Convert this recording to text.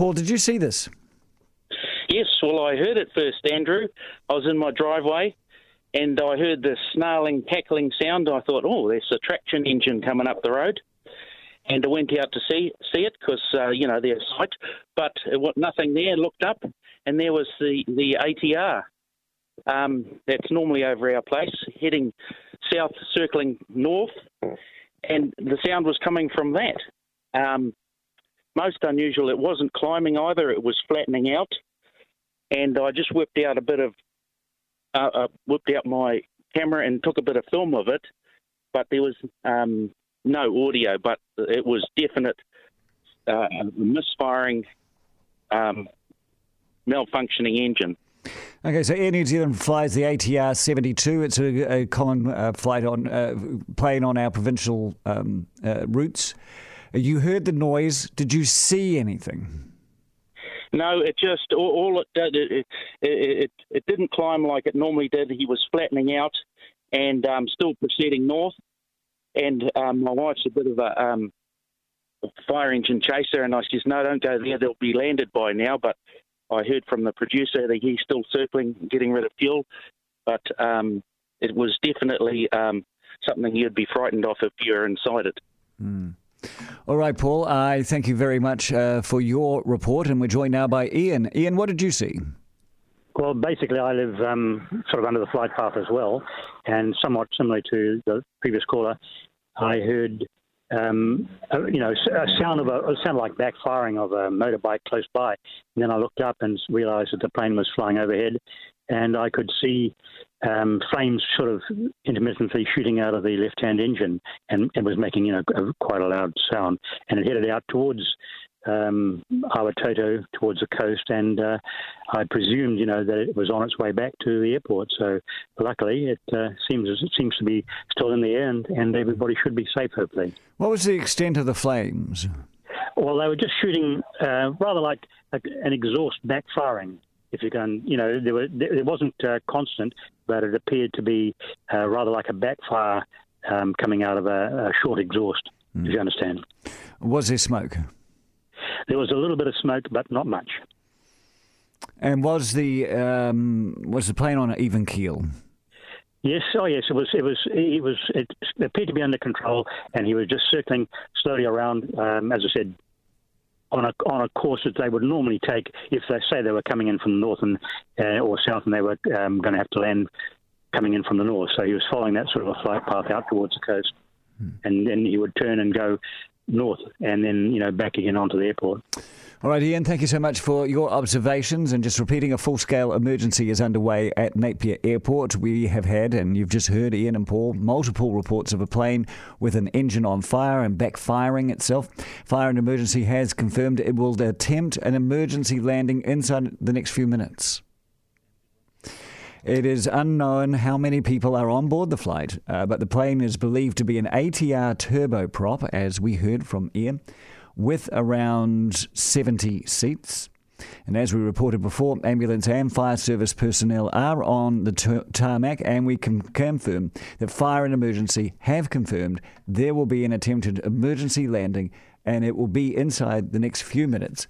Paul, did you see this? Yes, well, I heard it first, Andrew. I was in my driveway and I heard the snarling, cackling sound. I thought, oh, there's a traction engine coming up the road. And I went out to see see it because, uh, you know, there's sight. But it was nothing there. Looked up and there was the, the ATR um, that's normally over our place, heading south, circling north. And the sound was coming from that. Um, most unusual, it wasn't climbing either, it was flattening out and I just whipped out a bit of, uh, uh, whipped out my camera and took a bit of film of it, but there was um, no audio, but it was definite uh, misfiring, um, malfunctioning engine. Okay, so Air New Zealand flies the ATR 72. It's a, a common uh, flight on uh, plane on our provincial um, uh, routes. You heard the noise. Did you see anything? No, it just all, all it did it, it, it, it didn't climb like it normally did. He was flattening out and um, still proceeding north. And um, my wife's a bit of a um, fire engine chaser, and I says, "No, don't go there. They'll be landed by now." But I heard from the producer that he's still circling, getting rid of fuel. But um, it was definitely um, something you'd be frightened of if you were inside it. Mm. All right, Paul, I thank you very much uh, for your report, and we're joined now by Ian. Ian, what did you see? Well, basically, I live um, sort of under the flight path as well, and somewhat similar to the previous caller, I heard, um, a, you know, a sound of a, a sound like backfiring of a motorbike close by, and then I looked up and realised that the plane was flying overhead, and I could see um, flames sort of intermittently shooting out of the left-hand engine, and it was making you know a, quite a loud sound. And it headed out towards um, Awatoto, towards the coast, and uh, I presumed you know that it was on its way back to the airport. So luckily, it uh, seems it seems to be still in the air, and, and everybody should be safe, hopefully. What was the extent of the flames? Well, they were just shooting uh, rather like an exhaust backfiring if you can, you know, there, were, there wasn't uh, constant, but it appeared to be uh, rather like a backfire um, coming out of a, a short exhaust, mm. if you understand. Was there smoke? There was a little bit of smoke, but not much. And was the um, was the plane on an even keel? Yes, oh yes, it was. It was. It was. It appeared to be under control, and he was just circling slowly around. Um, as I said, on a on a course that they would normally take if they say they were coming in from the north and uh, or south, and they were um, going to have to land coming in from the north. So he was following that sort of a flight path out towards the coast, hmm. and then he would turn and go north, and then you know back again onto the airport. All right, Ian, thank you so much for your observations. And just repeating, a full scale emergency is underway at Napier Airport. We have had, and you've just heard Ian and Paul, multiple reports of a plane with an engine on fire and backfiring itself. Fire and Emergency has confirmed it will attempt an emergency landing inside the next few minutes. It is unknown how many people are on board the flight, uh, but the plane is believed to be an ATR turboprop, as we heard from Ian with around 70 seats. And as we reported before, ambulance and fire service personnel are on the t- tarmac, and we can confirm that fire and emergency have confirmed there will be an attempted emergency landing, and it will be inside the next few minutes